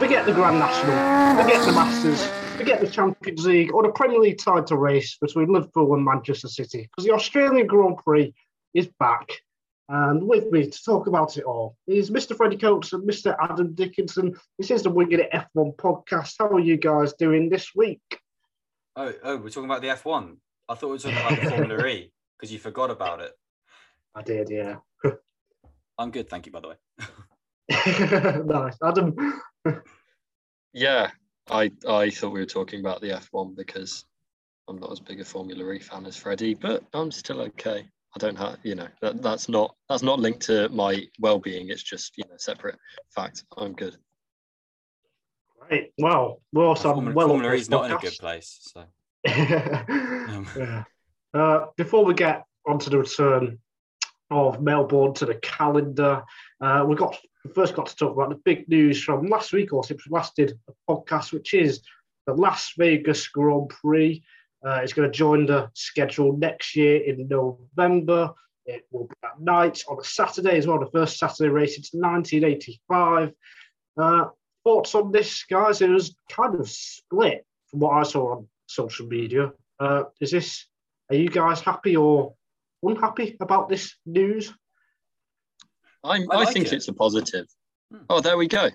Forget the Grand National, forget the Masters, forget the Champions League or the Premier League title race between Liverpool and Manchester City because the Australian Grand Prix is back. And with me to talk about it all is Mr. Freddie Coates and Mr. Adam Dickinson. This is the Winging It F1 podcast. How are you guys doing this week? Oh, oh, we're talking about the F1. I thought we were talking about the Formula E because you forgot about it. I did, yeah. I'm good, thank you, by the way. nice. Adam. Yeah, I I thought we were talking about the F1 because I'm not as big a Formula E fan as Freddie, but I'm still okay. I don't have, you know, that, that's not that's not linked to my well-being. It's just you know separate fact. I'm good. Right. Well, we're also Formula, well. Formula up E's not in a good place. So yeah. Uh, before we get onto the return of Melbourne to the calendar, uh, we got first got to talk about the big news from last week, or since we last did a podcast, which is the Las Vegas Grand Prix. Uh, it's going to join the schedule next year in November. It will be at night on a Saturday as well, the first Saturday race since 1985. Uh, thoughts on this, guys? It was kind of split from what I saw on social media. Uh, is this? Are you guys happy or unhappy about this news? I'm, I I, think it. it's a positive. Hmm. Oh, there we go.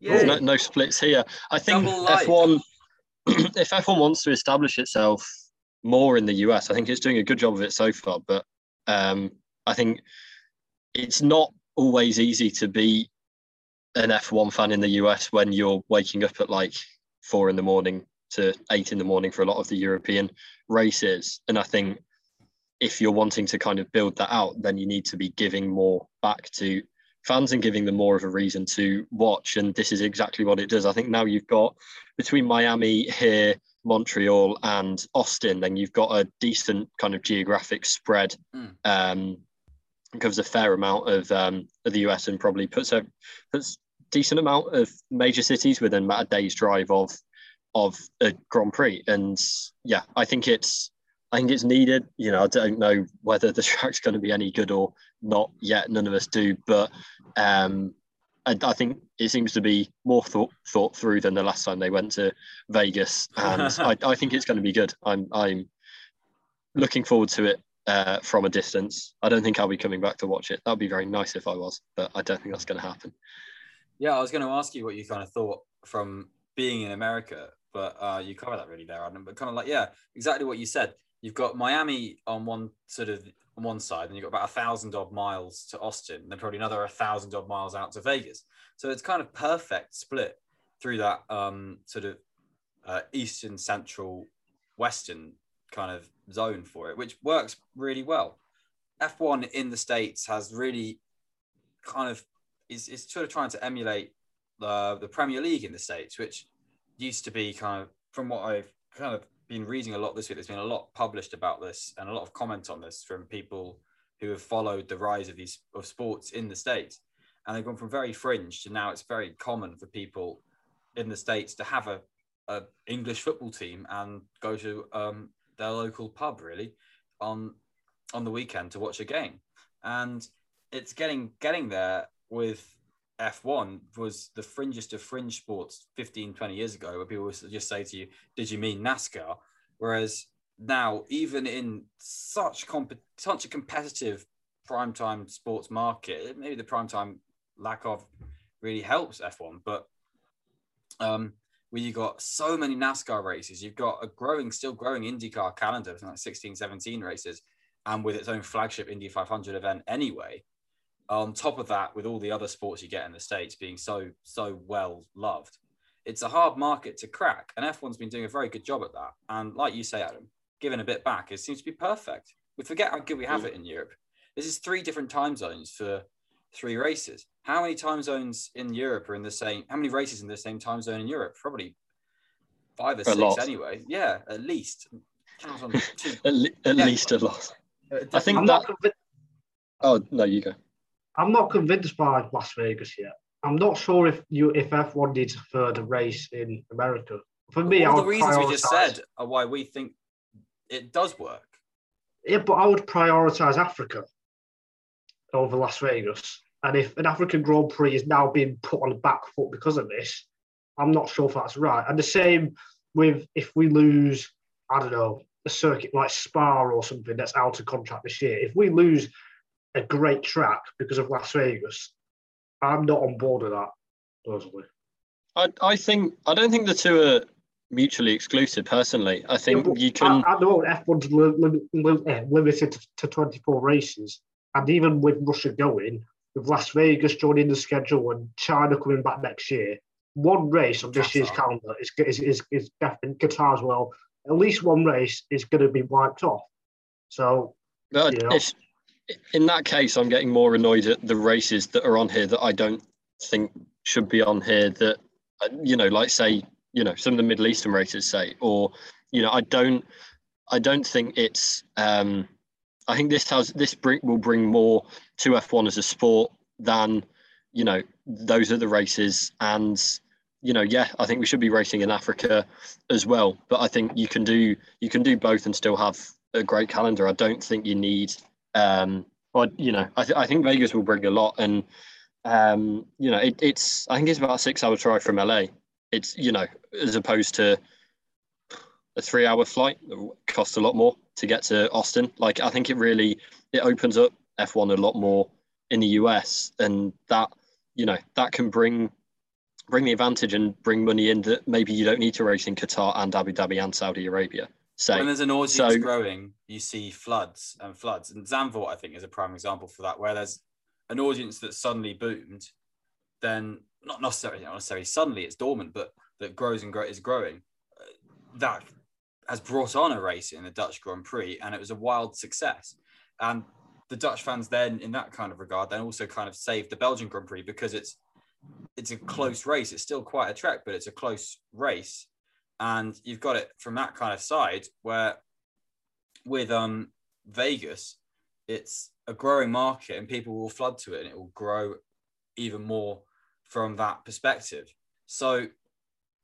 yeah, No, no splits here. I think F1, if F1 wants to establish itself more in the US, I think it's doing a good job of it so far. But um, I think it's not always easy to be an F1 fan in the US when you're waking up at like four in the morning to eight in the morning for a lot of the European races. And I think if you're wanting to kind of build that out, then you need to be giving more back to fans and giving them more of a reason to watch. And this is exactly what it does. I think now you've got between Miami here, Montreal, and Austin, then you've got a decent kind of geographic spread. Mm. Um, covers a fair amount of, um, of the US and probably puts a puts decent amount of major cities within about a day's drive of of a Grand Prix. And yeah, I think it's I think it's needed. You know, I don't know whether the track's going to be any good or not yet. None of us do, but um, I, I think it seems to be more thought thought through than the last time they went to Vegas, and I, I think it's going to be good. I'm I'm looking forward to it uh, from a distance. I don't think I'll be coming back to watch it. That'd be very nice if I was, but I don't think that's going to happen. yeah. I was going to ask you what you kind of thought from being in America, but uh, you covered that really there, Adam. But kind of like, yeah, exactly what you said. You've got Miami on one sort of on one side, and you've got about a thousand odd miles to Austin, and then probably another a thousand odd miles out to Vegas. So it's kind of perfect split through that um, sort of uh, eastern, central, western kind of zone for it, which works really well. F1 in the States has really kind of is, is sort of trying to emulate the, the Premier League in the States, which used to be kind of, from what I've kind of been reading a lot this week, there's been a lot published about this and a lot of comment on this from people who have followed the rise of these of sports in the States. And they've gone from very fringe to now it's very common for people in the States to have a, a English football team and go to um, their local pub really on on the weekend to watch a game. And it's getting getting there with F1 was the fringest of fringe sports 15, 20 years ago, where people would just say to you, Did you mean NASCAR? Whereas now, even in such comp- such a competitive primetime sports market, maybe the primetime lack of really helps F1, but um, where you got so many NASCAR races, you've got a growing, still growing IndyCar calendar, like 16, 17 races, and with its own flagship Indy 500 event anyway on top of that with all the other sports you get in the states being so so well loved it's a hard market to crack and f1's been doing a very good job at that and like you say adam giving a bit back it seems to be perfect we forget how good we have mm. it in europe this is three different time zones for three races how many time zones in europe are in the same how many races in the same time zone in europe probably five or A six lot. anyway yeah at least Count on two. At, le- at Yeah. least a lot. Uh, I think I'm that. not, Oh no, you go. I'm not convinced by Las Vegas yet. I'm not sure if you if F1 needs a third race in America. For me, all the reasons we just said are why we think it does work Yeah, but I would prioritise Africa over Las Vegas. And if an African Grand Prix is now being put on the back foot because of this, I'm not sure if that's right. And the same with if we lose, I don't know, a circuit like Spa or something that's out of contract this year. If we lose a great track because of Las Vegas, I'm not on board with that personally. I, I think I don't think the two are mutually exclusive. Personally, I think Yeah, you can. At, at the moment, F1's li- li- li- eh, limited to, to 24 races, and even with Russia going, with Las Vegas joining the schedule and China coming back next year, one race on this year's calendar is is is, is definitely Qatar as well. At least one race is going to be wiped off. So But Yeah. if, in that case, I'm getting more annoyed at the races that are on here that I don't think should be on here. That uh, you know, like say, you know, some of the Middle Eastern races say, or you know, I don't, I don't think it's. Um, I think this has this bring will bring more to F1 as a sport than you know those are the races and you know yeah i think we should be racing in africa as well but i think you can do you can do both and still have a great calendar i don't think you need um well you know i, th- I think vegas will bring a lot and um you know it, it's i think it's about a six hour drive from la it's you know as opposed to a three hour flight that will cost a lot more to get to austin like i think it really it opens up f1 a lot more in the us and that you know that can bring bring the advantage and bring money in that maybe you don't need to race in Qatar and Abu Dhabi and Saudi Arabia. When there's an audience so- growing, you see floods and floods. And Zandvoort, I think, is a prime example for that, where there's an audience that suddenly boomed, then not necessarily, not necessarily suddenly, it's dormant, but that grows and grow, is growing. Uh, That has brought on a race in the Dutch Grand Prix, and it was a wild success. And the Dutch fans then, in that kind of regard, then also kind of saved the Belgian Grand Prix because it's it's a close race. It's still quite a trek, but it's a close race and you've got it from that kind of side where with um Vegas it's a growing market and people will flood to it and it will grow even more from that perspective. So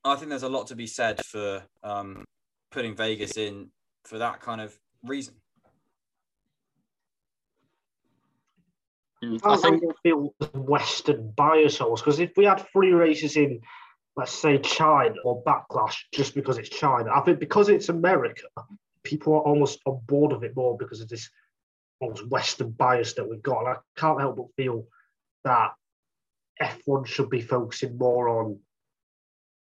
I think there's a lot to be said for um putting Vegas in for that kind of reason. Mm, I I think don't feel Western bias almost because if we had three races in, let's say China or Backlash, just because it's China, I think because it's America, people are almost on board of it more because of this almost Western bias that we've got. And I can't help but feel that F1 should be focusing more on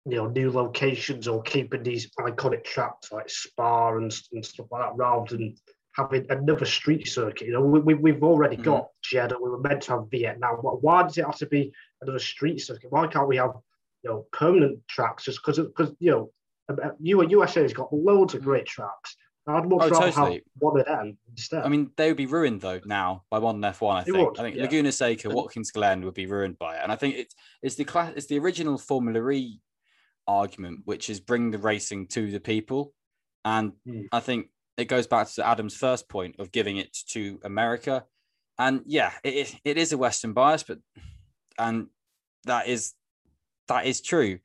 you know new locations or keeping these iconic tracks like Spa and, and stuff like that rather than having another street circuit. You know, we, we, we've already Mhm. got Jeddah. We were meant to have Vietnam. Why does it have to be another street circuit? Why can't we have you know permanent tracks? Just because because you know you USA has got loads of great tracks. I'd much Oh, rather have one of them instead. I mean, they would be ruined though now by one F1. I They think. would, I think yeah. Laguna Seca, Watkins Glen would be ruined by it, and I think it's it's the class, it's the original Formula E argument, which is bring the racing to the people, and Hmm. I think it goes back to Adam's first point of giving it to America, and yeah, it it is a Western bias, but and that is that is true,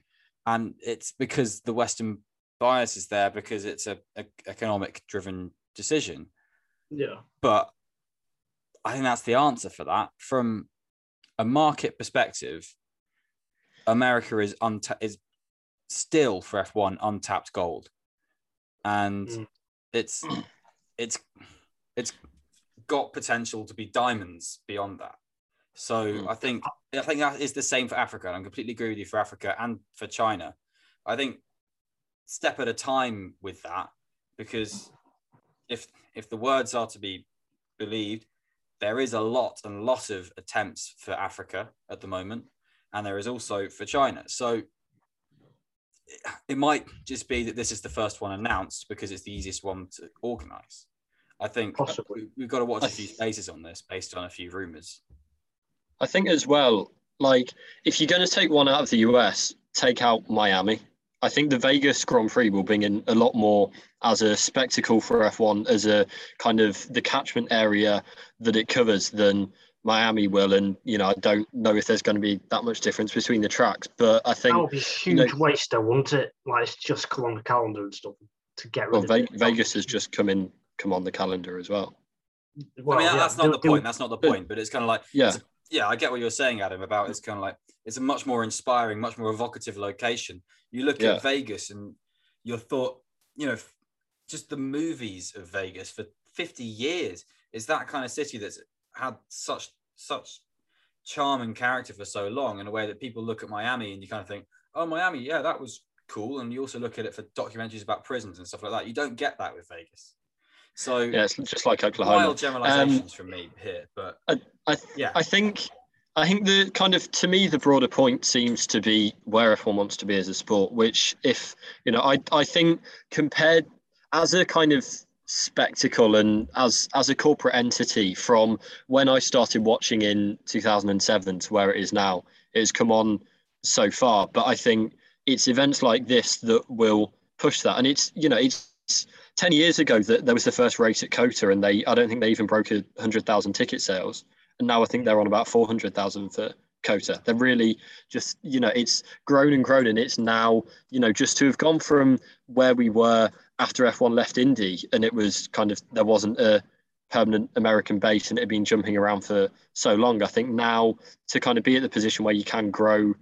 and it's because the Western bias is there because it's a, a economic driven decision yeah, but I think that's the answer for that. From a market perspective, America is unta- is still for F1 untapped gold, and Mm. it's it's it's got potential to be diamonds beyond that. So Mm. I think I think that is the same for Africa. And I completely agree with you for Africa and for China. I think step at a time with that because if if the words are to be believed, there is a lot and lot of attempts for Africa at the moment, and there is also for China. So it, might just be that this is the first one announced because it's the easiest one to organize. I think Possibly. we, we've got to watch a few spaces on this based on a few rumors. I think as well, like if you're going to take one out of the US, take out Miami. I think the Vegas Grand Prix will bring in a lot more as a spectacle for F1, as a kind of the catchment area that it covers than Miami will. And, you know, I don't know if there's going to be that much difference between the tracks, but I think. that think, would be a huge you know- waste, though, wouldn't it? Like it's just come on the calendar and stuff to get rid well, of Ve- it. Vegas has just come in, come on the calendar as well. Well, I mean, that- yeah, that's not the point. That's not the point. But it's kind of like Yeah. Yeah, I get what you're saying, Adam. About it's kind of like it's a much more inspiring, much more evocative location. You look Yeah. at Vegas and your thought, you know, just the movies of Vegas for 50 years is that kind of city that's had such such charm and character for so long in a way that people look at Miami and you kind of think, oh, Miami, yeah, that was cool. And you also look at it for documentaries about prisons and stuff like that. You don't get that with Vegas. So Yeah, it's just like Oklahoma. wild generalizations um, from me here, but I, yeah, I think I think the kind of to me the broader point seems to be where F1 wants to be as a sport, which if you know, I I think compared as a kind of spectacle and as as a corporate entity from when I started watching in 2007 to where it is now, it has come on so far. But I think it's events like this that will push that. And it's you know, it's 10 years ago that there was the first race at Cota and they I don't think they even broke a hundred thousand ticket sales and now I think they're on about 400,000 for Cota. They're really just, you know, it's grown and grown, and it's now, you know, just to have gone from where we were after F1 left Indy, and it was kind of there wasn't a permanent American base, and it had been jumping around for so long. I think now to kind of be at the position where you can grow,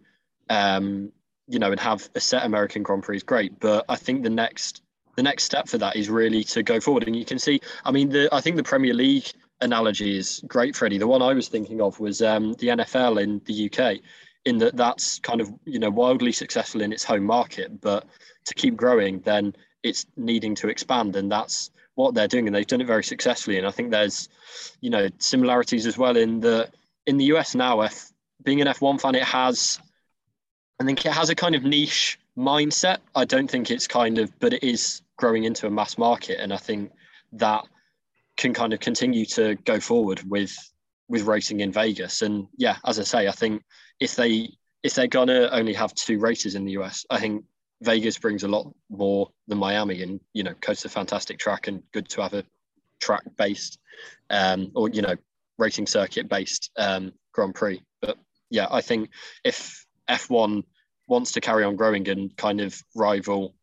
um, you know, and have a set American Grand Prix is great. But I think the next the next step for that is really to go forward, and you can see. I mean, the I think the Premier League analogy is great, Freddie. The one I was thinking of was um, the NFL in the UK, in that that's kind of you know wildly successful in its home market, but to keep growing, then it's needing to expand, and that's what they're doing, and they've done it very successfully. And I think there's, you know, similarities as well in the in the US now. F being an F1 fan, it has, I think it has a kind of niche mindset. I don't think it's kind of, but it is growing into a mass market, and I think that can kind of continue to go forward with with racing in Vegas. And yeah, as I say, I think if they if they're gonna only have two races in the US, I think Vegas brings a lot more than Miami. And you know, Cota's a fantastic track and good to have a track based um, or you know racing circuit based um, Grand Prix. But yeah, I think if F1 wants to carry on growing and kind of rival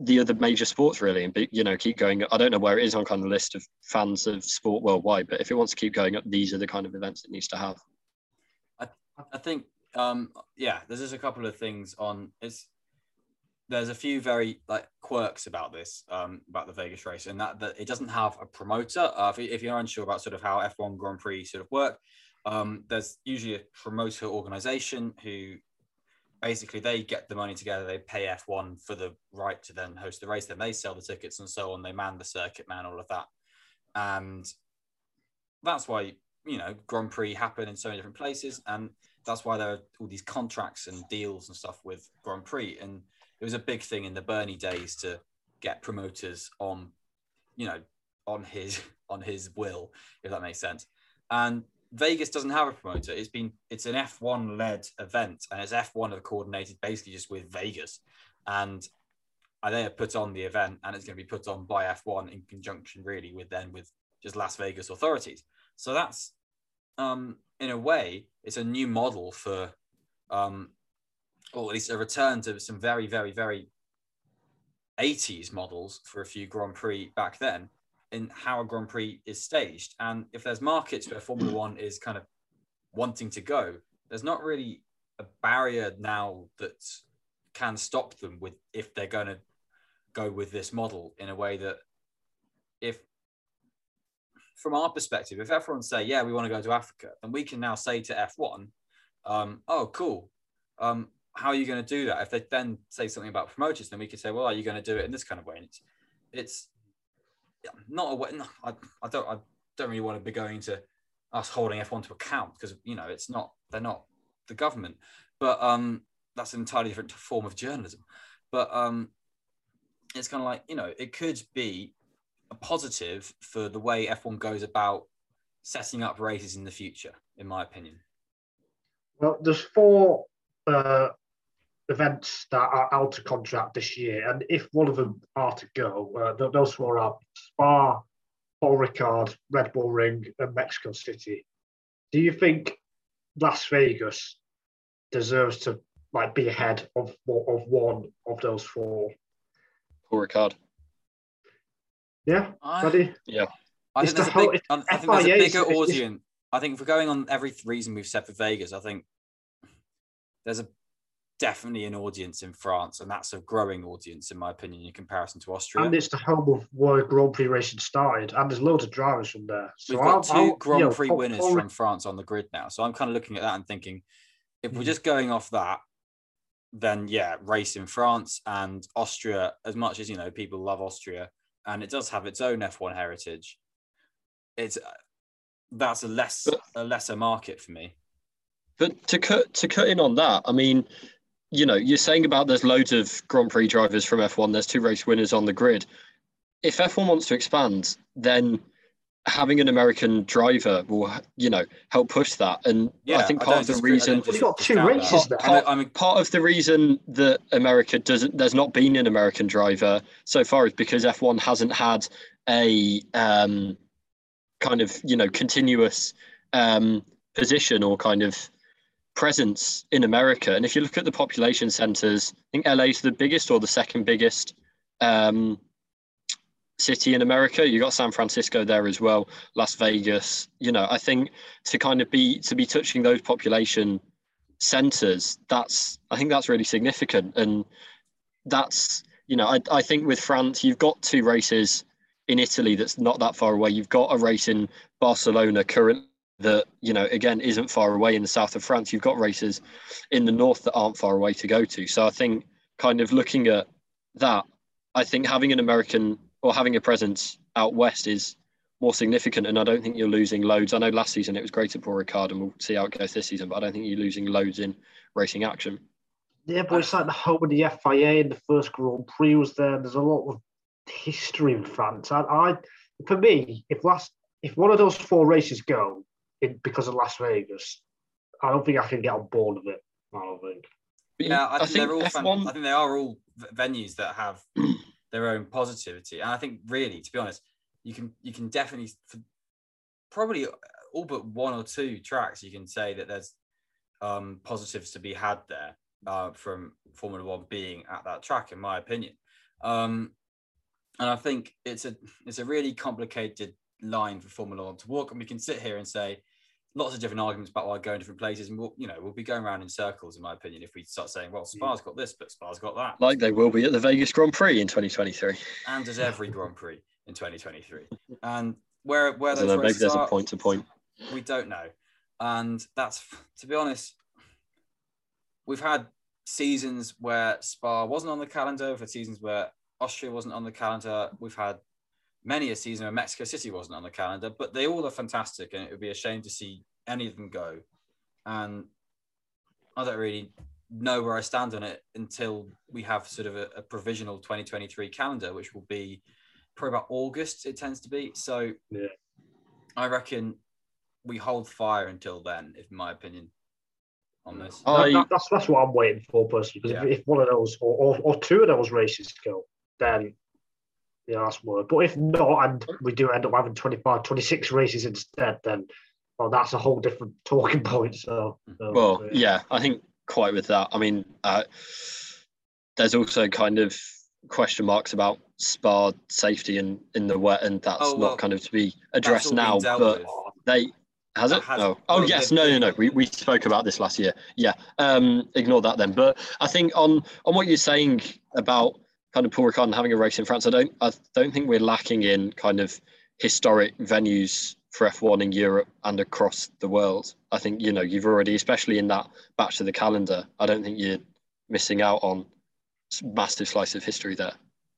the other major sports really. And be, you know keep going. I don't know where it is on kind of list of fans of sport worldwide but if it wants to keep going up these are the kind of events it needs to have. I think um yeah, there's just a couple of things on. It's there's a few very like quirks about this um about the Vegas race and that that it doesn't have a promoter. Uh, if, if you're unsure about sort of how F1 Grand Prix sort of work, um there's usually a promoter organization who basically they get the money together, they pay F1 for the right to then host the race, then they sell the tickets and so on, they man the circuit, man all of that. And that's why you know Grand Prix happen in so many different places, and that's why there are all these contracts and deals and stuff with Grand Prix. And it was a big thing in the Bernie days to get promoters on, you know, on his on his will, if that makes sense. And Vegas doesn't have a promoter. It's been it's an F1 led event, and it's F1 have coordinated basically just with Vegas, and they have put on the event, and it's going to be put on by F1 in conjunction really with then with just Las Vegas authorities. So that's, um, in a way, it's a new model for, um, or at least a return to some very, very, very 80s models for a few Grand Prix back then in how a Grand Prix is staged. And if there's markets where Formula One is kind of wanting to go, there's not really a barrier now that can stop them with if they're going to go with this model in a way that if from our perspective, if everyone say, yeah, we want to go to Africa, then we can now say to F1, um, oh, cool. Um, how are you going to do that? If they then say something about promoters, then we could say, well, are you going to do it in this kind of way? And it's, it's not a. No, I, I don't, I don't really want to be going to us holding F1 to account because you know it's not, they're not the government, but um, that's an entirely different form of journalism. But um, it's kind of like you know, it could be a positive for the way F1 goes about setting up races in the future, in my opinion. Well, there's four uh, events that are out of contract this year, and if one of them are to go, uh, those four are Spa, Paul Ricard, Red Bull Ring, and Mexico City. Do you think Las Vegas deserves to like be ahead of of one of those four? Paul Ricard. Yeah, I, Buddy. I It's think there's the a whole- big, I think there's a bigger it's- it's- audience. I think if we're going on every reason we've said for Vegas, I think there's a definitely an audience in France, and that's a growing audience, in my opinion, in comparison to Austria. And it's the home of where Grand Prix racing started, and there's loads of drivers from there. So We've got I'll- 2 I'll, Grand you know, Prix for- winners from France on the grid now. So I'm kind of looking at that and thinking, if we're Mhm. just going off that, then yeah, race in France and Austria, as much as you know, people love Austria, and it does have its own F1 heritage. It's uh, that's a less But- a lesser market for me. But to cut to cut in on that, I mean, you know, you're saying about there's loads of Grand Prix drivers from F1. There's two race winners on the grid. If F1 wants to expand, then having an American driver will, you know, help push that. And Yeah, I think part don't of the disagree- reason don't Well, you've got two races there. I'm, I'm, part of the reason that America doesn't there's not been an American driver so far is because F1 hasn't had a um, kind of you know continuous um, position or kind of presence in America. And if you look at the population centers, I think LA is the biggest or the second biggest um, city in America. You got San Francisco there as well, Las Vegas. You know, I think to kind of be to be touching those population centers that's i think that's really significant and that's you know I, I think with france you've got two races in italy that's not that far away you've got a race in barcelona current that you know again isn't far away in the south of france you've got races in the north that aren't far away to go to so i think kind of looking at that i think having an american or having a presence out west is more significant, and I don't think you're losing loads. I know last season it was great at Paul Ricard, and we'll see how it goes this season, but I don't think you're losing loads in racing action. Yeah, but it's like the home of the FIA and the first Grand Prix was there. There's a lot of history in France. I, I for me, if last if one of those four races go in because of Las Vegas, I don't think I can get on board with it. I don't think. Yeah, I, think, they're all. Fan, I think they are all v- venues that have their own positivity, and I think really, to be honest, you can you can definitely for probably all but one or two tracks you can say that there's um, positives to be had there uh, from Formula One being at that track, in my opinion. Um, and I think it's a it's a really complicated line for Formula One to walk, and we can sit here and say lots of different arguments about why going different places, and we'll you know we'll be going around in circles, in my opinion, if we start saying, well, mm. Spa's got this, but Spa's got that, like they will be at the Vegas Grand Prix in 2023. and as every Grand Prix in 2023, and where where I those know, maybe there's are, a point to point. we don't know and that's to be honest we've had seasons where spa wasn't on the calendar we've had seasons where austria wasn't on the calendar we've had many a season where mexico city wasn't on the calendar but they all are fantastic and it would be a shame to see any of them go and i don't really know where i stand on it until we have sort of a, a provisional 2023 calendar which will be probably about august it tends to be so Yeah. i reckon we hold fire until then, in my opinion, on this. Oh, I- that- that's that's what I'm waiting for personally. Because Yeah. if, if one of those or, or, or two of those races go, then yeah, that's word. But if not, and we do end up having 25, 26 races instead, then well, that's a whole different talking point. So, so, Well, so, yeah, I think quite with that. I mean, uh, there's also kind of question marks about Spa safety in, in the wet, and that's Oh, well, not kind of to be addressed now. But with. they has That it? has- oh, oh yes, no, no, no. We, we spoke about this last year. Yeah, um, ignore that then. But I think on on what you're saying about kind of Paul Ricard and having a race in France, I don't I don't think we're lacking in kind of historic venues for F1 in Europe and across the world. I think you know you've already, especially in that batch of the calendar. I don't think you're missing out on massive slice of history there,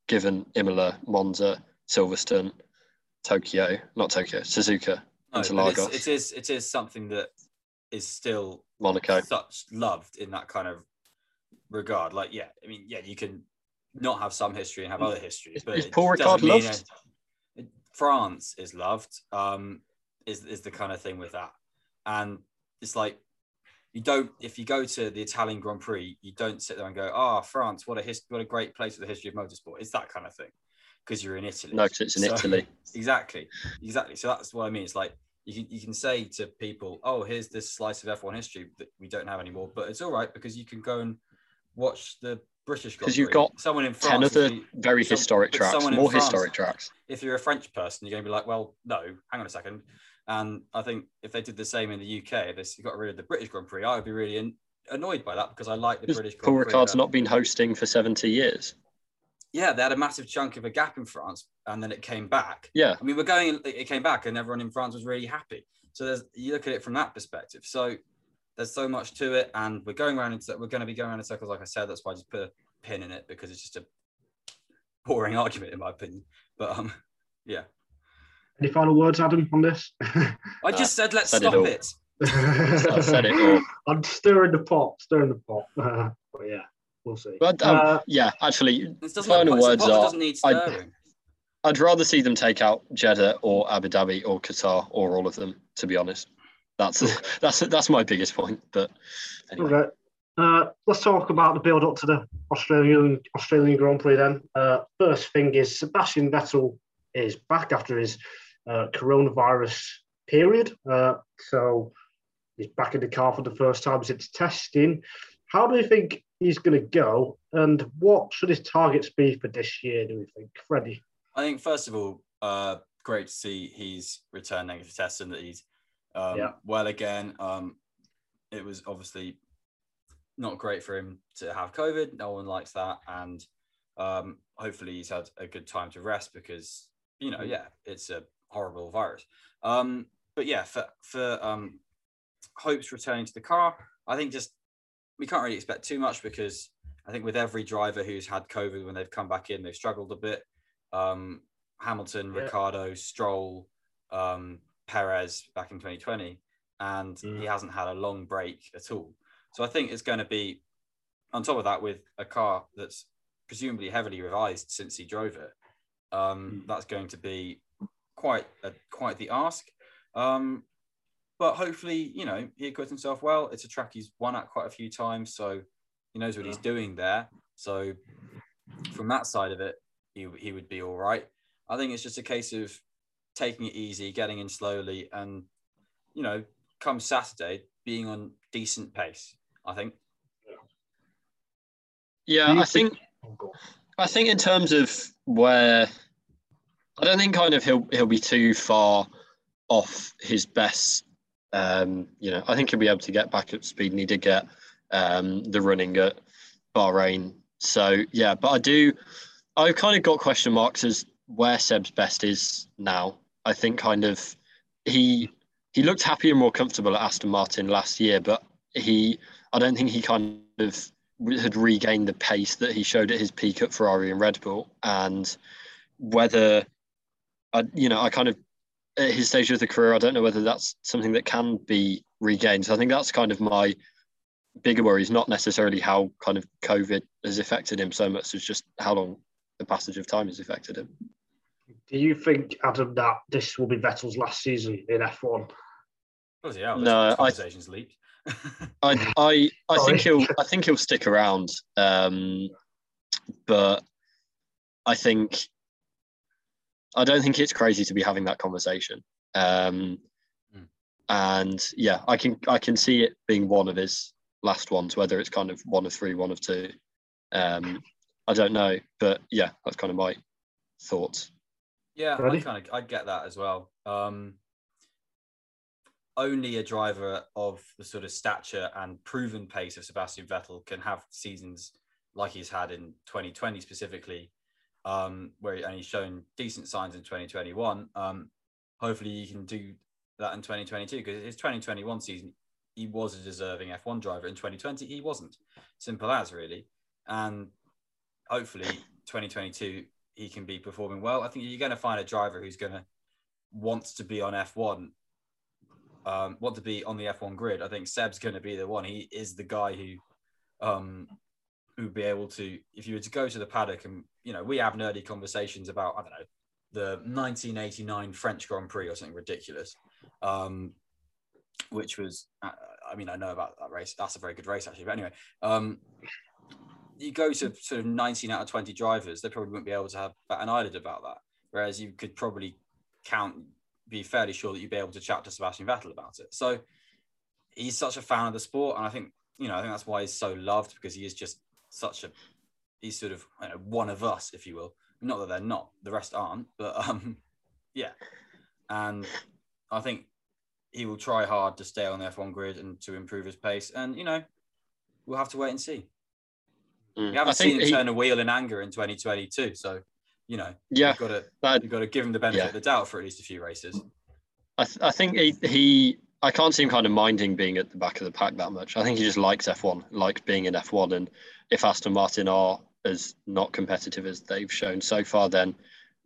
given Imola, Monza, Silverstone, Tokyo, not Tokyo, Suzuka, No, Lagos. it is it is something that is still Monaco. such loved in that kind of regard. Like, yeah, I mean, yeah, you can not have some history and have other histories, Is- but is Paul Ricard loved? it- France is loved. Um, is is the kind of thing with that, and it's like you don't if you go to the Italian Grand Prix, you don't sit there and go, "Oh, France, what a his- what a great place with the history of motorsport." It's that kind of thing because you're in Italy. No, it's in So- Italy. Exactly, exactly. So that's what I mean. It's like you can you can say to people, "Oh, here's this slice of F1 history that we don't have anymore," but it's all right because you can go and watch the British. Grand 'Cause you've got someone in France. Ten other you- very some- historic tracks, more France- historic tracks. If you're a French person, you're going to be like, "Well, no, hang on a second. And I think if they did the same in the UK, if they got rid of the British Grand Prix, I would be really in, annoyed by that because I like the British. Paul Grand Ricard's Prix. not been hosting for 70 years. Yeah, they had a massive chunk of a gap in France, and then it came back. Yeah. I mean, we're going. It came back, and everyone in France was really happy. So there's you look at it from that perspective. So there's so much to it, and we're going around into we're going to be going around in circles, like I said. That's why I just put a pin in it because it's just a boring argument, in my opinion. But um, yeah. Any final words, Adam, on this? I just said let's said stop all. it. I've said it all. I'm stirring the pot, stirring the pot. but yeah, we'll see. But um, Uh, yeah, actually, Final words are, I- stirring. I'd rather see them take out Jeddah or Abu Dhabi or Qatar or all of them. To be honest, that's that's that's my biggest point. But anyway, Okay. Uh, let's talk about the build up to the Australian Australian Grand Prix then. Uh, first thing is Sebastian Vettel is back after his uh, coronavirus period. Uh, so he's back in the car for the first time since testing. How do you think he's going to go? And what should his targets be for this year, do we think? Freddie? I think first of all, uh, great to see he's returned negative tests and that he's um, Yeah. well again. Um, it was obviously not great for him to have COVID. No one likes that, and um, hopefully he's had a good time to rest because you know, yeah, it's a horrible virus. Um, but yeah, for for um, hopes returning to the car, I think just we can't really expect too much because I think with every driver who's had COVID when they've come back in, they've struggled a bit. Um, Hamilton, Yeah. Ricciardo, Stroll, um, Perez back in 2020, and Mm. he hasn't had a long break at all. So I think it's going to be on top of that with a car that's presumably heavily revised since he drove it. Um, Mm. That's going to be quite a, quite the ask. Um, but hopefully, you know, he acquits himself well. It's a track he's won at quite a few times, so he knows what he's doing there. So from that side of it, he, he would be all right. I think it's just a case of taking it easy, getting in slowly, and you know, come Saturday, being on decent pace. I think. yeah, I think go on. I think in terms of where I don't think kind of he'll he'll be too far off his best. Um, you know, I think he'll be able to get back up speed, and he did get um, the running at Bahrain. So yeah, but I do. I've kind of got question marks as where Seb's best is now. I think kind of he he looked happier and more comfortable at Aston Martin last year, but he I don't think he kind of had regained the pace that he showed at his peak at Ferrari and Red Bull, and whether I, you know, I kind of at his stage of the career, I don't know whether that's something that can be regained. So I think that's kind of my bigger worry is not necessarily how kind of COVID has affected him so much as just how long the passage of time has affected him. Do you think, Adam, that this will be Vettel's last season in F1? Bloody hell, No, no, I- conversations leaked. I I, I think he'll I think he'll stick around, um, but I think I don't think it's crazy to be having that conversation. Um, Mm. and yeah, I can I can see it being one of his last ones, whether it's kind of one of three, one of two. Um, I don't know, but yeah, that's kind of my thoughts. Yeah, I kind of I get that as well. Um, only a driver of the sort of stature and proven pace of Sebastian Vettel can have seasons like he's had in 2020 specifically, um, where and he's shown decent signs in 2021. Um, hopefully, he can do that in 2022 because his 2021 season he was a deserving F1 driver. In 2020, he wasn't. Simple as really, and hopefully 2022 he can be performing well. I think you're going to find a driver who's going to wants to be on F1, um, want to be on the F1 grid. I think Seb's going to be the one. He is the guy who, um, who would be able to, if you were to go to the paddock and you know, we have nerdy conversations about I don't know the 1989 French Grand Prix or something ridiculous, um, which was uh, I mean I know about that race. That's a very good race actually. But anyway, um, you go to sort of 19 out of 20 drivers, they probably wouldn't be able to have an eyelid about that. Whereas you could probably count, be fairly sure that you'd be able to chat to Sebastian Vettel about it. So he's such a fan of the sport. And I think, you know, I think that's why he's so loved because he is just such a, he's sort of you know, one of us, if you will. Not that they're not, the rest aren't, but um, yeah. And I think he will try hard to stay on the F1 grid and to improve his pace. And you know, we'll have to wait and see. Mm. We haven't I seen him he- turn a wheel in anger in 2022, so you know, Yeah, you've got to that, you've got to give him the benefit Yeah. of the doubt for at least a few races. I, th- I think he, he I can't see him kind of minding being at the back of the pack that much. I think he just likes F1, likes being in F1. And if Aston Martin are as not competitive as they've shown so far, then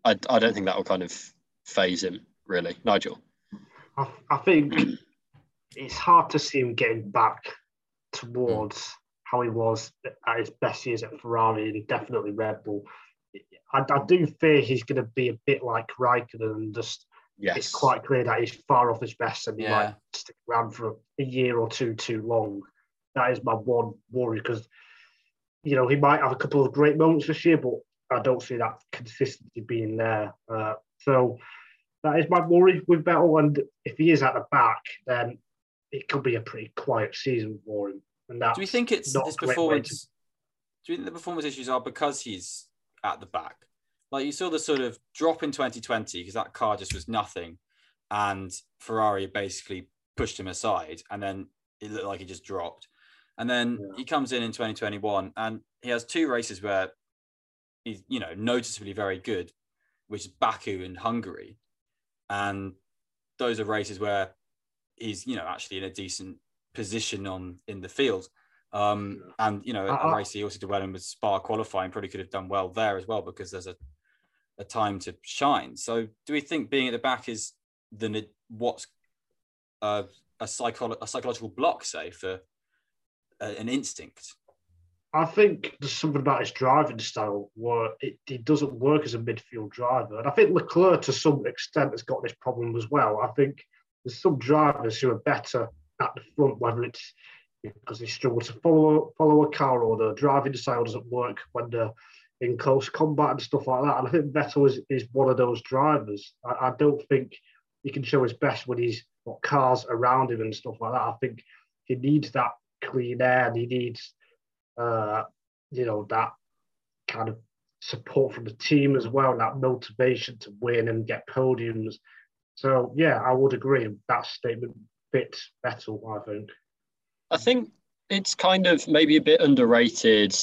I, I don't think that will kind of faze him really. Nigel. I, I think it's hard to see him getting back towards how he was at his best years at Ferrari and definitely Red Bull. I, I do fear he's going to be a bit like Raikkonen and just Yes. it's quite clear that he's far off his best and he Yeah. might stick around for a year or two too long. That is my one worry because, you know, he might have a couple of great moments this year, but I don't see that consistency being there. Uh, so that is my worry with Vettel. And if he is at the back, then it could be a pretty quiet season for him. And that's Do we think it's not his a great way performance? Do you think the performance issues are because he's at the back? Like you saw the sort of drop in 2020 because that car just was nothing, and Ferrari basically pushed him aside, and then it looked like he just dropped. And then Yeah. he comes in in 2021, and he has two races where he's you know noticeably very good, which is Baku and Hungary, and those are races where he's you know actually in a decent position on in the field. Um, and you know, a, I- a I- race he also did well in with Spa qualifying, probably could have done well there as well because there's a, a time to shine. So, do we think being at the back is the what's a a, psycholo- a psychological block, say, for a, an instinct? I think there's something about his driving style where it, he doesn't work as a midfield driver. And I think Leclerc, to some extent, has got this problem as well. I think there's some drivers who are better at the front, whether it's because they struggle to follow follow a car or the driving style doesn't work when they're in close combat and stuff like that. And I think Vettel is, is one of those drivers. I, I don't think he can show his best when he's got cars around him and stuff like that. I think he needs that clean air and he needs uh, you know, that kind of support from the team as well, that motivation to win and get podiums. So yeah, I would agree. That statement fits Vettel, I think. I think it's kind of maybe a bit underrated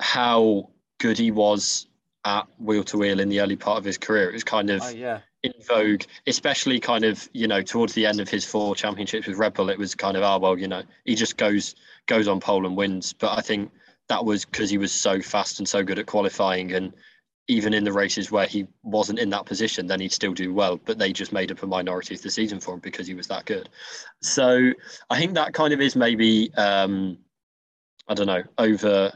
how good he was at wheel to wheel in the early part of his career. It was kind of Oh yeah, in vogue, especially kind of you know towards the end of his four championships with Red Bull. It was kind of oh well, you know, he just goes goes on pole and wins. But I think that was because he was so fast and so good at qualifying, and even in the races where he wasn't in that position, then he'd still do well. But they just made up a minority of the season for him because he was that good. So I think that kind of is maybe um, I don't know over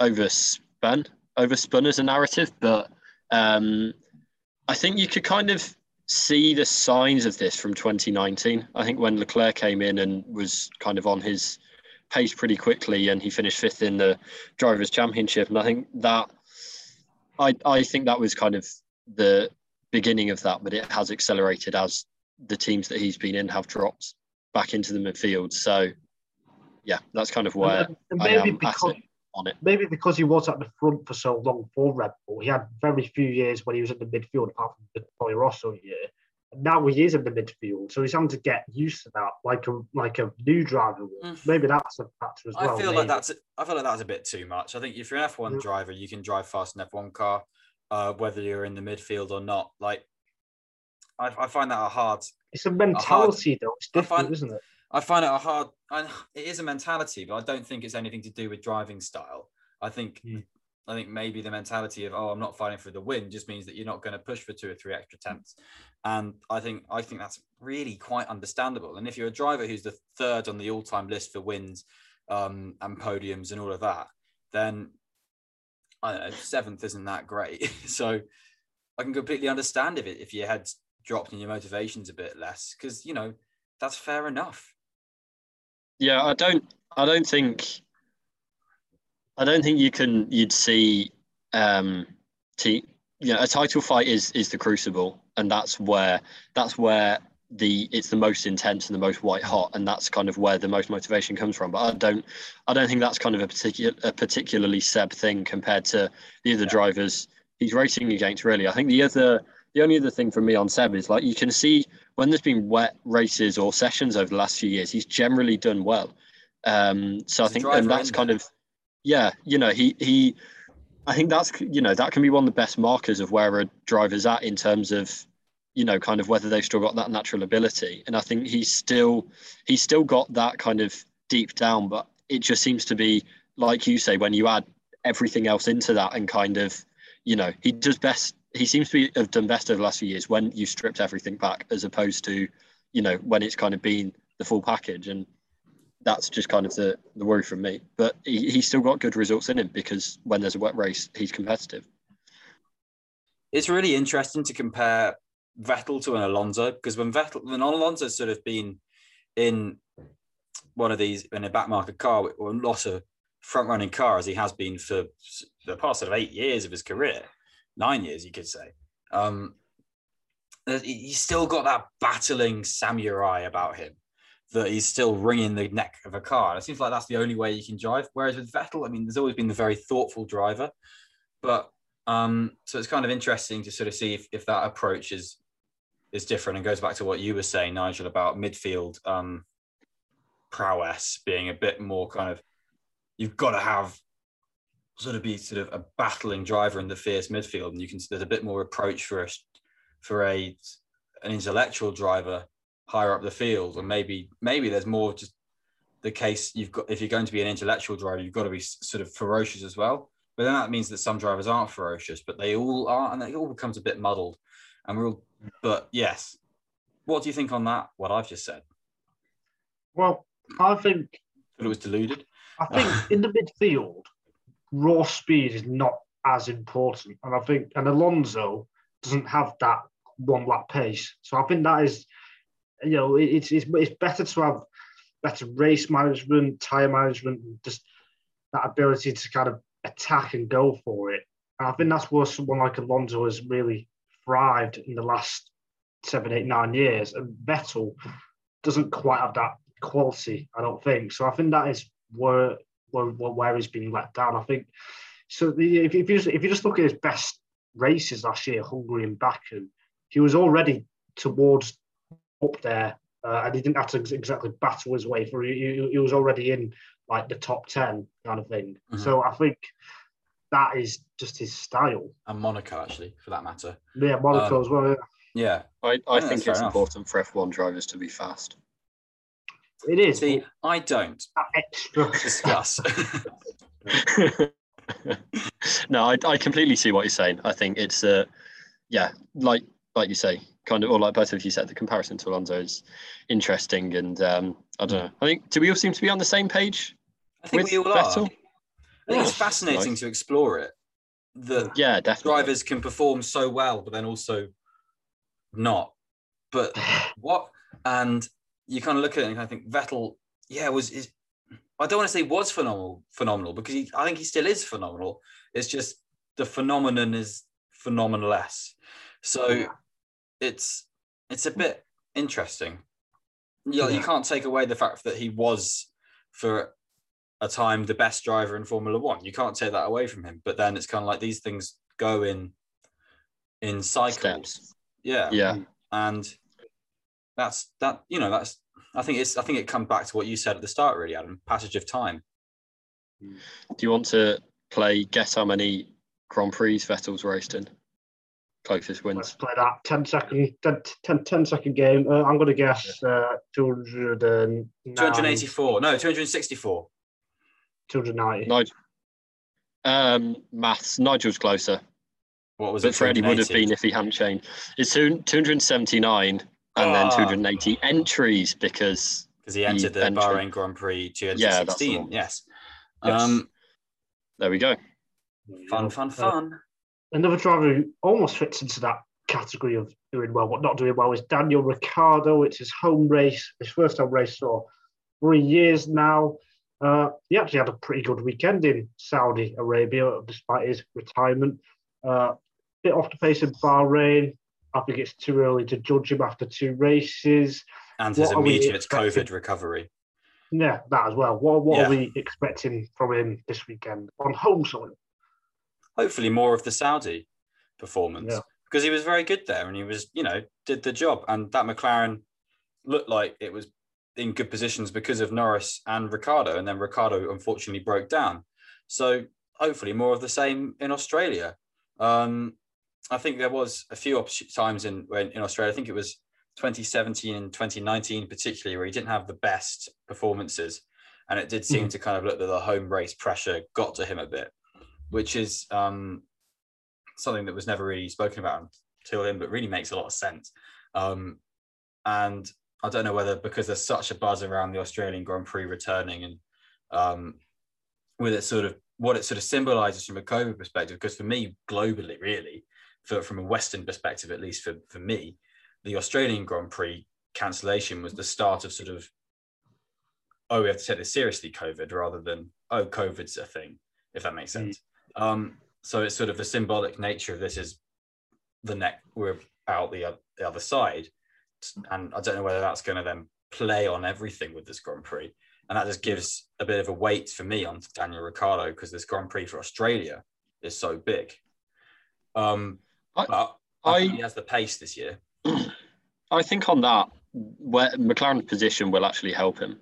overspun overspun as a narrative, but um, I think you could kind of see the signs of this from 2019. I think when Leclerc came in and was kind of on his pace pretty quickly, and he finished fifth in the drivers' championship, and I think that I I think that was kind of the beginning of that, but it has accelerated as the teams that he's been in have dropped back into the midfield. So yeah, that's kind of where And- and I maybe am at because it, on it. maybe because he was at the front for so long for Red Bull, he had very few years when he was in the midfield, apart from the Toro Rosso year. Now he is in the midfield, so he's having to get used to that, like a like a new driver would. Mm. Maybe that's a factor as well. I feel maybe. like that's I feel like that's a bit too much. I think if you're an F1 Yeah. driver, you can drive fast in F1 car, uh, whether you're in the midfield or not. Like, I, I find that a hard. It's a mentality, though. It's different, find- isn't it? I find it a hard. I, it is a mentality, but I don't think it's anything to do with driving style. I think. Mm. I think maybe the mentality of oh I'm not fighting for the win just means that you're not going to push for two or three extra tenths, and I think I think that's really quite understandable. And if you're a driver who's the third on the all-time list for wins um, and podiums and all of that, then I don't know seventh isn't that great. so I can completely understand if it if your head's dropped and your motivation's a bit less because you know that's fair enough. Yeah, I don't. I don't think. I don't think you can. You'd see. Um, t- you know, a title fight is is the crucible, and that's where that's where the it's the most intense and the most white hot, and that's kind of where the most motivation comes from. But I don't. I don't think that's kind of a particular a particularly Seb thing compared to the other drivers he's racing against. Really, I think the other the only other thing for me on Seb is like you can see when there's been wet races or sessions over the last few years, he's generally done well. Um, so I think and that's kind of yeah, you know, he he I think that's you know that can be one of the best markers of where a driver's at in terms of you know kind of whether they've still got that natural ability. And I think he's still he's still got that kind of deep down, but it just seems to be like you say when you add everything else into that and kind of you know he does best. He seems to be, have done best over the last few years when you stripped everything back, as opposed to you know when it's kind of been the full package and that's just kind of the, the worry from me. But he, he's still got good results in him because when there's a wet race, he's competitive. it's really interesting to compare Vettel to an Alonso because when Vettel, when Alonso's sort of been in one of these in a backmarket car or a front running car as he has been for the past sort of eight years of his career, nine years you could say. Um, he- he's still got that battling samurai about him that he's still wringing the neck of a car. It seems like that's the only way you can drive. Whereas with Vettel, I mean, there's always been the very thoughtful driver, but um, so it's kind of interesting to sort of see if, if that approach is is different and goes back to what you were saying, Nigel, about midfield um, prowess being a bit more kind of you've got to have sort of be sort of a battling driver in the fierce midfield, and you can there's a bit more approach for a for a an intellectual driver higher up the field, and maybe maybe there's more just the case you've got if you're going to be an intellectual driver, you've got to be sort of ferocious as well. But then that means that some drivers aren't ferocious, but they all are, and it all becomes a bit muddled. And we're all, but yes, what do you think on that? What I've just said, Well, I think that it was deluded. I think in the midfield, raw speed is not as important, and I think and Alonso doesn't have that one lap pace. So I think that is, you know, it- it's it's, it's better to have better race management, tire management, and just that ability to kind of attack and go for it. And I think that's where someone like Alonso has really thrived in the last seven, eight, nine years, and Vettel doesn't quite have that quality. I don't think so. I think that is where where, where he's been let down. I think so. If, if you if you just look at his best races last year, Hungary and Baku, he was already towards up there, uh, and he didn't have to ex- exactly battle his way through. He, he, he was already in like the top ten kind of thing. Mhm. So I think that is just his style. And Monaco, actually, for that matter. Yeah, Monaco Um, as well. yeah. Yeah. I, I think think fair it's enough. important for F1 drivers to be fast. It is See, I don't that extra. discuss. no, I, I completely see what you're saying. I think it's uh, yeah, like like you say, kind of, or like both of you said, the comparison to Alonso is interesting, and um, I don't know. I think do we all seem to be on the same page? I think with we all are. Vettel? I think it's fascinating Nice. to explore it. That Yeah, definitely. drivers can perform so well, but then also not. But what? And you kind of look at it and kind of think Vettel, yeah, was is. I don't want to say was phenomenal, phenomenal because he, I think he still is phenomenal. It's just the phenomenon is phenomenal-less. So Yeah. It's it's a bit interesting. You, you Yeah. can't take away the fact that he was for a time the best driver in Formula One. You can't take that away from him. But then it's kind of like these things go in in cycles. Steps. Yeah. Yeah, And that's that, you know, that's I think it's I think it comes back to what you said at the start, really, Adam. Passage of time. Do you want to play guess how many Grand Prix Vettel's raced in? Closest wins. Let's play that 10 second, 10, 10, 10 second game. Uh, I'm going to guess uh, 284. No, 264. 290. Nigel. Um, maths. Nigel's closer, What was but it? Freddie would have been if he hadn't changed. It's two, 279 and then Ah. 280 entries because because he entered the entry. Bahrain Grand Prix Yeah, 2016. one. yes. Yes. Um, there we go. fun, fun, Uh, fun. Another driver who almost fits into that category of doing well, but not doing well, is Daniel Ricciardo. It's his home race, his first home race for three years now. Uh, he actually had a pretty good weekend in Saudi Arabia, despite his retirement. Uh, bit off the pace in Bahrain. I think it's too early to judge him after two races. And his what immediate? COVID recovery. Yeah, that as well. What, what Yeah. are we expecting from him this weekend on home soil? Hopefully, more of the Saudi performance. Yeah. because he was very good there and he was, you know, did the job. And that McLaren looked like it was in good positions because of Norris and Ricciardo. And then Ricciardo unfortunately broke down. So hopefully more of the same in Australia. Um, I think there was a few times in in Australia. I think it was 2017 and 2019 particularly where he didn't have the best performances, and it did seem mm. to kind of look that the home race pressure got to him a bit, which is um, something that was never really spoken about until then, but really makes a lot of sense. Um, and I don't know whether because there's such a buzz around the Australian Grand Prix returning and um, with it sort of what it sort of symbolizes from a COVID perspective, because for me, globally, really, for, from a Western perspective, at least for, for me, the Australian Grand Prix cancellation was the start of sort of, oh, we have to take this seriously, COVID, rather than, oh, COVID's a thing, if that makes sense. Um, so it's sort of the symbolic nature of this is the neck, we're out the, the other side. And I don't know whether that's going to then play on everything with this Grand Prix and that just gives a bit of a weight for me on Daniel Ricciardo because this Grand Prix for Australia is so big. Um, I, but I, I he has the pace this year. I think on that, where McLaren's position will actually help him.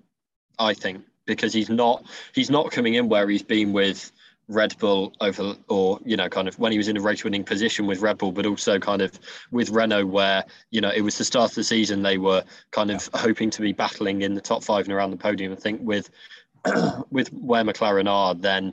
I think because he's not he's not coming in where he's been with Red Bull over, or you know, kind of when he was in a race-winning position with Red Bull, but also kind of with Renault, where you know it was the start of the season they were kind of yeah. hoping to be battling in the top five and around the podium. I think with with where McLaren are, then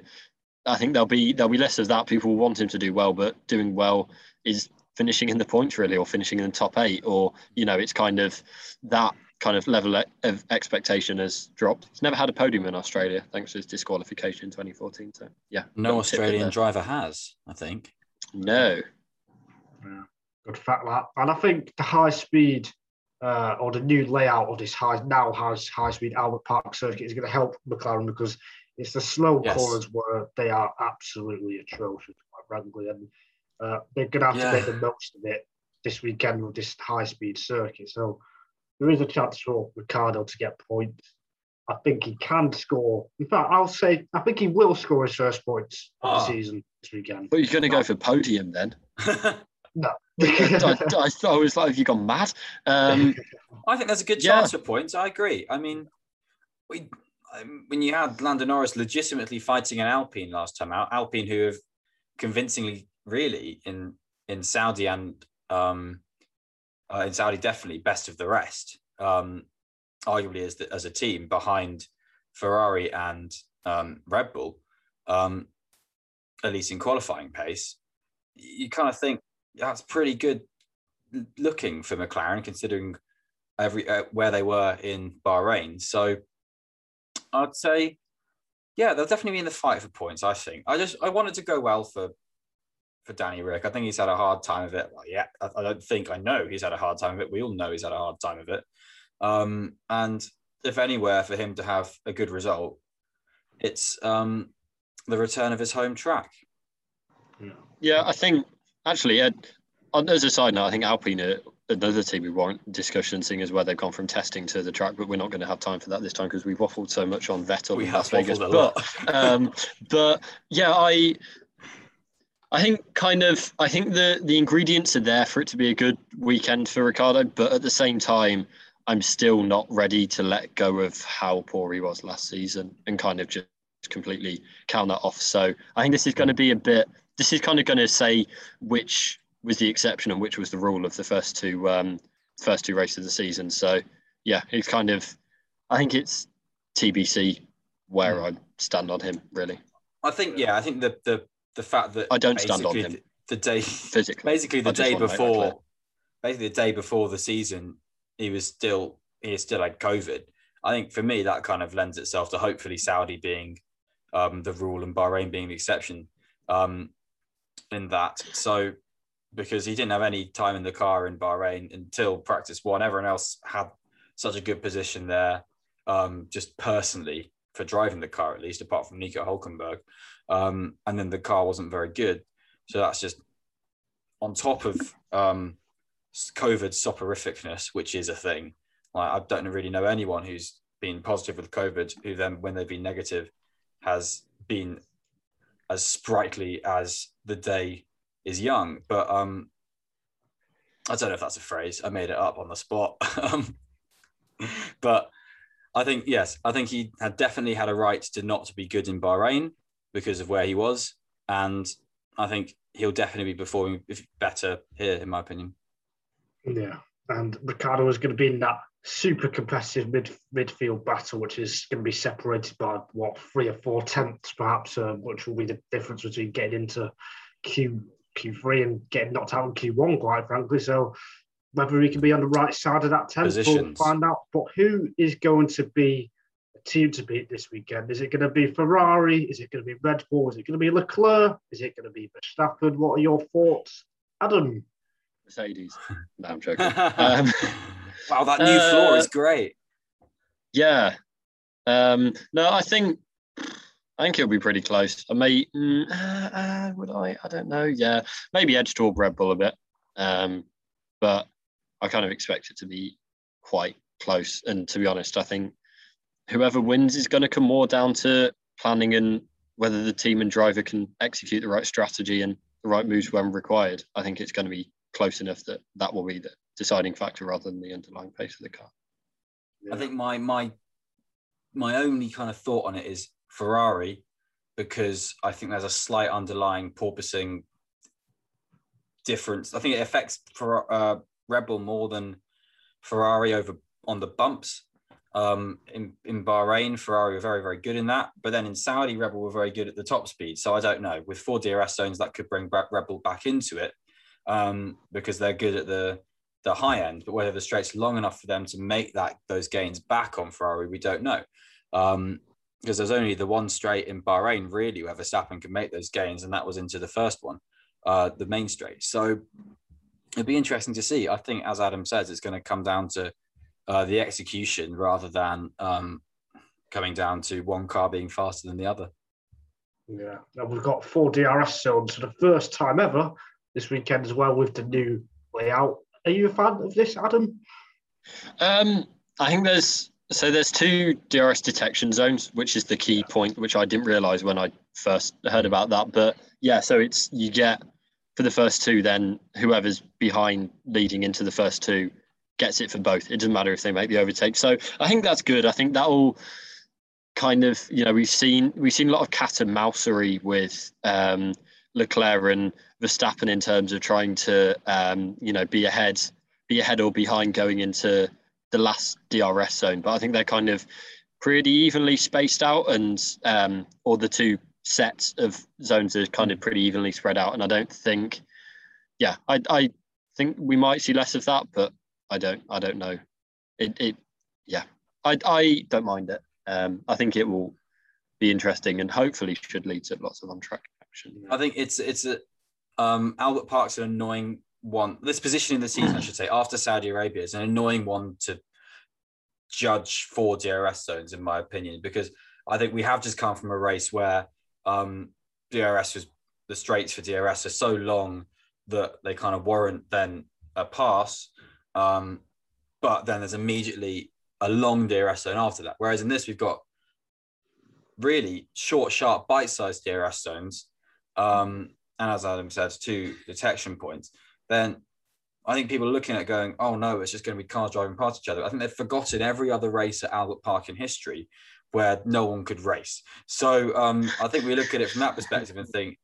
I think there'll be there'll be less of that. People want him to do well, but doing well is finishing in the points really, or finishing in the top eight, or you know, it's kind of that kind of level of expectation has dropped. He's never had a podium in Australia thanks to his disqualification in 2014. So yeah, no Australian driver has, I think. No. Yeah, good fact that, and I think the high speed uh, or the new layout of this high now has high speed Albert Park circuit is going to help McLaren because it's the slow yes. corners where they are absolutely atrocious, quite frankly, and uh, they're going to have yeah. to make the most of it this weekend with this high speed circuit. So there is a chance for Ricciardo to get points. I think he can score. In fact, I'll say I think he will score his first points oh. of the ah. season this weekend. But you're going to go for podium then? no. I, I, I, was like, have you gone mad? Um, I think there's a good chance yeah. for points. I agree. I mean, we, um, when you had Lando Norris legitimately fighting an Alpine last time out, Alpine who have convincingly, really, in in Saudi and um, uh, in Saudi, definitely best of the rest, um, arguably as, the, as a team behind Ferrari and um, Red Bull, um, at least in qualifying pace. You kind of think that's pretty good looking for McLaren, considering every uh, where they were in Bahrain. So I'd say, yeah, they'll definitely be in the fight for points. I think. I just I wanted to go well for for Danny Ric. I think he's had a hard time of it. Well, yeah, I, I, don't think I know he's had a hard time of it. We all know he's had a hard time of it. Um, and if anywhere for him to have a good result, it's um, the return of his home track. Yeah, I think actually, as a side note, I think Alpine another team we want discussion, seeing as where they've gone from testing to the track, but we're not going to have time for that this time because we've waffled so much on Vettel we in Las Vegas. But, um, but yeah, I I think kind of I think the the ingredients are there for it to be a good weekend for Ricciardo, but at the same time, I'm still not ready to let go of how poor he was last season and kind of just completely count that off. So I think this is going to be a bit. This is kind of going to say which was the exception and which was the rule of the first two um, first two races of the season. So yeah, it's kind of. I think it's TBC where I stand on him really. I think yeah, I think the the the fact that I don't stand on him. The, the day physically, basically the day before, basically the day before the season, he was still he still had COVID. I think for me that kind of lends itself to hopefully Saudi being um, the rule and Bahrain being the exception um, in that. So because he didn't have any time in the car in Bahrain until practice one, everyone else had such a good position there, um, just personally for driving the car at least, apart from Nico Hulkenberg um, and then the car wasn't very good. So that's just on top of um, COVID soporificness, which is a thing. Like I don't really know anyone who's been positive with COVID who then, when they've been negative, has been as sprightly as the day is young. But um, I don't know if that's a phrase. I made it up on the spot. Um, but I think yes, I think he had definitely had a right to not to be good in Bahrain because of where he was, and I think he'll definitely be performing better here, in my opinion. Yeah, and Ricciardo is going to be in that super competitive mid midfield battle, which is going to be separated by what three or four tenths, perhaps, uh, which will be the difference between getting into Q Q3 and getting knocked out in Q1, quite frankly. So whether he can be on the right side of that tenth, we'll find out. But who is going to be team to beat this weekend? Is it going to be Ferrari? Is it going to be Red Bull? Is it going to be Leclerc? Is it going to be Verstappen? What are your thoughts, Adam? Mercedes. No, I'm joking. um, wow, that new uh, floor is great. Yeah. Um, no, I think I think it'll be pretty close. I may, mm, uh, uh, would I? I don't know. Yeah, maybe edge toward Red Bull a bit, um, but I kind of expect it to be quite close. And to be honest, I think whoever wins is going to come more down to planning and whether the team and driver can execute the right strategy and the right moves when required. I think it's going to be close enough that that will be the deciding factor rather than the underlying pace of the car. Yeah. I think my my my only kind of thought on it is Ferrari because I think there's a slight underlying porpoising difference. I think it affects for uh, Red Bull more than Ferrari over on the bumps. Um, in in Bahrain, Ferrari were very very good in that, but then in Saudi, Red Bull were very good at the top speed. So I don't know. With four DRS zones, that could bring Red Bull back into it um, because they're good at the the high end. But whether the straight's long enough for them to make that those gains back on Ferrari, we don't know. Um, because there's only the one straight in Bahrain really where Verstappen can make those gains, and that was into the first one, uh, the main straight. So it'd be interesting to see. I think, as Adam says, it's going to come down to uh, the execution rather than um, coming down to one car being faster than the other. Yeah, now we've got four DRS zones for the first time ever this weekend as well with the new layout. Are you a fan of this, Adam? Um, I think there's so there's two DRS detection zones, which is the key point, which I didn't realize when I first heard about that. But yeah, so it's you get for the first two, then whoever's behind leading into the first two gets it for both. It doesn't matter if they make the overtake. So I think that's good. I think that will kind of you know we've seen we've seen a lot of cat and mousery with um, Leclerc and Verstappen in terms of trying to um, you know be ahead, be ahead or behind going into the last DRS zone, but I think they're kind of pretty evenly spaced out, and um, or the two sets of zones are kind of pretty evenly spread out. And I don't think, yeah, I, I think we might see less of that, but I don't, I don't know. It, it yeah, I, I don't mind it. Um, I think it will be interesting and hopefully should lead to lots of on track action. I think it's it's a um, Albert Park's an annoying one. This position in the season, I should say, after Saudi Arabia is an annoying one to judge for DRS zones, in my opinion, because I think we have just come from a race where um, DRS was the straights for DRS are so long that they kind of warrant then a pass. Um, but then there's immediately a long DRS zone after that. Whereas in this, we've got really short, sharp, bite-sized DRS zones. Um, and as Adam said, two detection points then I think people are looking at going, oh no, it's just going to be cars driving past each other. I think they've forgotten every other race at Albert Park in history where no one could race. So um, I think we look at it from that perspective and think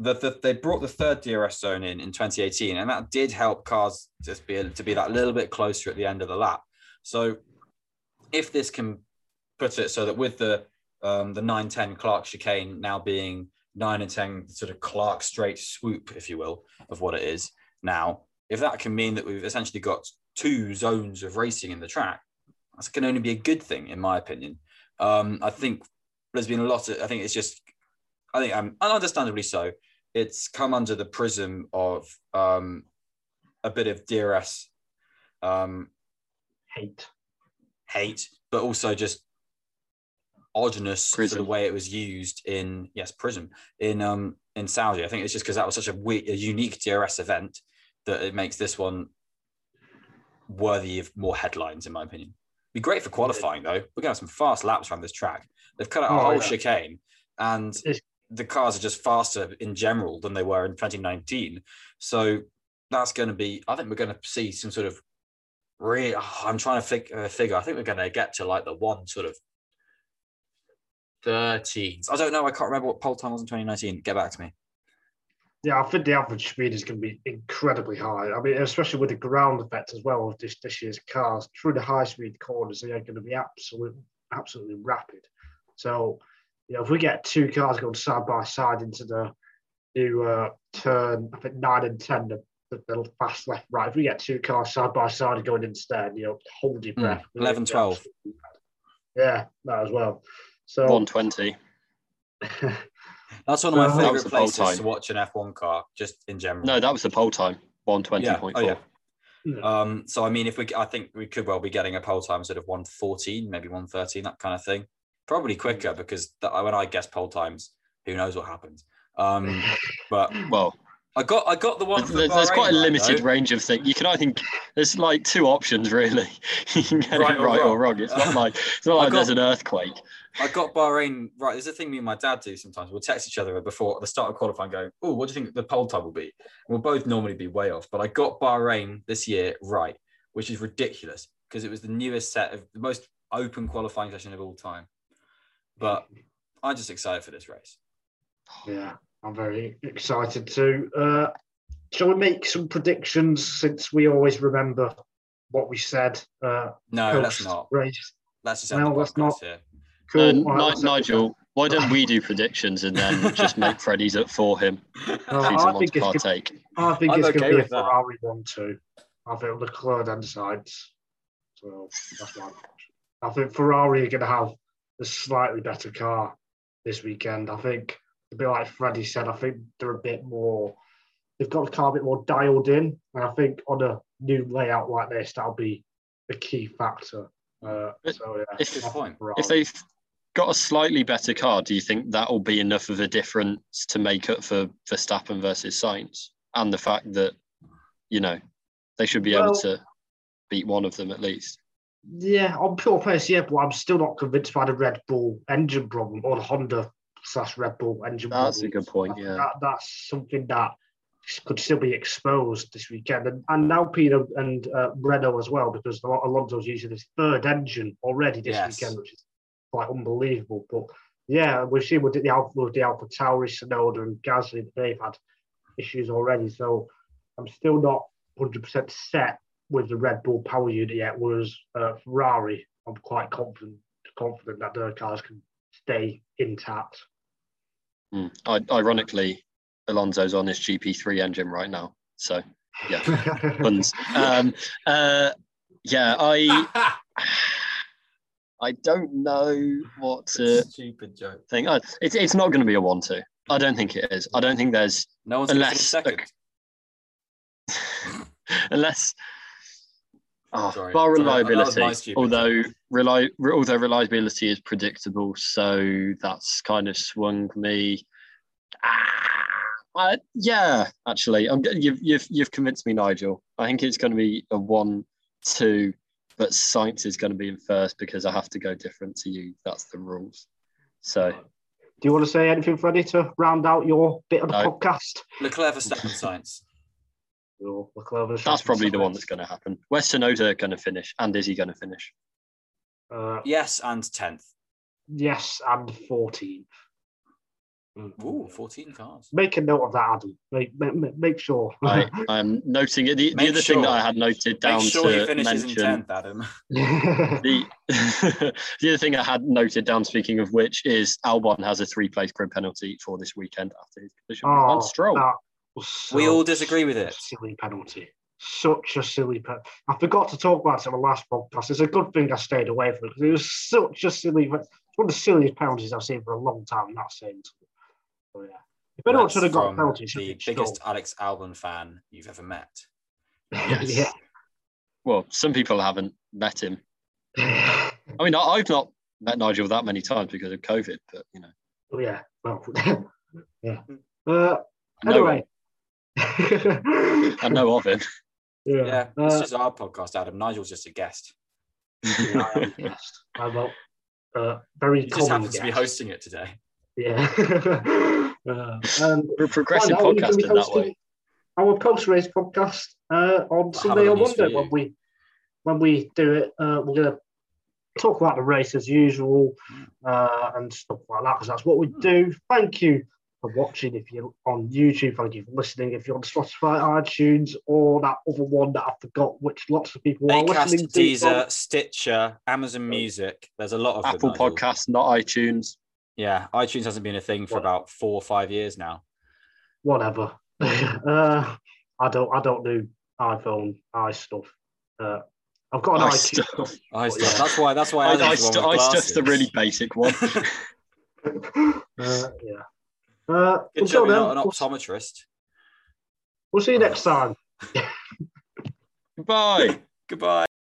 that the, they brought the third DRS zone in in 2018, and that did help cars just be to be that little bit closer at the end of the lap. So if this can put it so that with the um, the 910 Clark chicane now being nine and 10 sort of Clark straight swoop, if you will, of what it is now. If that can mean that we've essentially got two zones of racing in the track, that can only be a good thing, in my opinion. Um, I think there's been a lot of, I think it's just, I think um, understandably so. It's come under the prism of um, a bit of DRS um, hate, hate, but also just oddness Prism. for the way it was used in yes Prism in um in Saudi. I think it's just because that was such a, a unique DRS event that it makes this one worthy of more headlines, in my opinion. Be great for qualifying though. We're gonna have some fast laps around this track. They've cut out a oh, whole yeah. chicane, and the cars are just faster in general than they were in 2019. So that's going to be. I think we're going to see some sort of. Really, oh, I'm trying to fig- uh, figure. I think we're going to get to like the one sort of 13s. I don't know. I can't remember what pole time was in 2019. Get back to me. Yeah, I think the average speed is going to be incredibly high. I mean, especially with the ground effect as well of this, this year's cars. Through the high speed corners, they are going to be absolutely, absolutely rapid. So, you know, if we get two cars going side by side into the new uh, turn, I think nine and 10, the, the, the fast left, right, if we get two cars side by side going instead, you know, hold your Hmm, breath. 11, 12. Yeah, that as well. So, 120. That's one of my Uh, favorite the pole places to watch an F1 car, just in general. No, that was the pole time. 120.4. Yeah. Oh, yeah. Yeah. Um, so I mean, if we, I think we could well be getting a pole time sort of 114, maybe 113, that kind of thing. Probably quicker because that, when I guess pole times, who knows what happens. Um, but Well, I got, I got the one. there's, there's, there's quite a limited though. range of things. You can, I think, there's like two options really. you can get Right it or right or wrong. wrong. It's not like it's not like there's got- an earthquake. I got Bahrain right. There's a thing me and my dad do sometimes. We'll text each other before at the start of qualifying, going, "Oh, what do you think the pole time will be?" And we'll both normally be way off, but I got Bahrain this year right, which is ridiculous because it was the newest set of the most open qualifying session of all time. But I'm just excited for this race. Yeah, I'm very excited too. Uh, shall we make some predictions since we always remember what we said? Uh, No, let's not. race. Let's just No, the let's not. here. Cool. Uh, All right, Ni- let's- Nigel, why don't we do predictions and then just make Freddy's up for him No, I doesn't want think to it's? I think I'm it's okay going to be a with that. Ferrari one too. I think Leclerc and Sainz. So that's my. I think Ferrari are going to have a slightly better car this weekend. I think a bit like Freddie said. I think they're a bit more. They've got the car a bit more dialed in, and I think on a new layout like this, that'll be a key factor. Uh, so yeah, if- I think point. Ferrari. If they've got a slightly better car, do you think that will be enough of a difference to make up for Verstappen versus Sainz? And the fact that, you know, they should be able to beat one of them at least. Yeah, on pure pace, yeah, but I'm still not convinced by the Red Bull engine problem or the Honda slash Red Bull engine That's a good point, yeah. That, that's something that could still be exposed this weekend. And, and now Pino and uh, Renault as well, because Al- Alonso's using his third engine already this Yes. weekend, which is quite unbelievable. But yeah, we've seen with the Alpha, with the Alpha Tauri, Tsunoda, and Gasly they've had issues already. So I'm still not 100% set with the Red Bull power unit yet. Whereas uh, Ferrari, I'm quite confident confident that their cars can stay intact. Mm. I, ironically, Alonso's on his GP3 engine right now. So, yeah, puns. um, uh, yeah, I I don't know what to Stupid joke. think. Uh, it's, it's not going to be a 1 2. I don't think it is. I don't think there's No one's going to finish Unless- second. unless oh, Sorry. bar Sorry, that- that was reliability. my stupid although reli- although reliability is predictable, so that's kind of swung me. Ah, I, yeah, actually, I'm, you've you've you've convinced me, Nigel. I think it's going to be a one-two, but Sainz is going to be in first because I have to go different to you. That's the rules. So Do you want to say anything, Freddie, to round out your bit of the No. podcast? Leclerc Verstappen Sainz. Your Leclerc that's probably the one that's going to happen. Where's Tsunoda going to finish, and is he going to finish? Uh, Yes, and 10th. yes, and 14. Ooh, 14 cars. Make a note of that, Adam. Make, make, make sure. I, I'm noting it. The, the Make other thing that I had noted down Make sure he to finishes mention in 10th, Adam. the the other thing I had noted down. Speaking of which, is Albon has a three-place grid penalty for this weekend after his collision with oh, Lance Stroll. that was We all disagree with it. Silly penalty. Such a silly penalty. I forgot to talk about it on the last podcast. It's a good thing I stayed away from it because it was such a silly. It's one of the silliest penalties I've seen for a long time. Not saying. So yeah. If anyone That's should have got a penalty, it the be biggest Alex Albon fan you've ever met. Yes. yeah. Well, some people haven't met him. I mean, I, I've not met Nigel that many times because of COVID, but you know, Oh, yeah. Well, yeah. Uh, I know, anyway. I know of him. yeah. Yeah, it's Uh, just our podcast, Adam. Nigel's just a guest. yeah, I'm guest. I'm a uh, very He just common happens to be hosting it today. Yeah. uh, and We're a progressive find out, are you gonna podcast in that way. our post-race podcast uh, on Sunday or on news for Monday when we when we do it. Uh, we're going to talk about the race as usual uh, and stuff like that because that's what we do. Thank you for watching. If you're on YouTube, thank you for listening. If you're on Spotify, iTunes, or that other one that I forgot, which lots of people are listening to. Deezer, Stitcher, Amazon Music. There's a lot of Apple Podcasts, not iTunes. Yeah, iTunes hasn't been a thing for What? about four or five years now. whatever. uh, I don't I don't do iPhone i stuff. Uh, I've got an I iTunes. stuff. I yeah. stuff. That's why. That's why I, I, I, think the I stuff's the really basic one. uh, yeah. Uh, Good until job you're then, not an optometrist. we'll see you next time. Goodbye. Goodbye.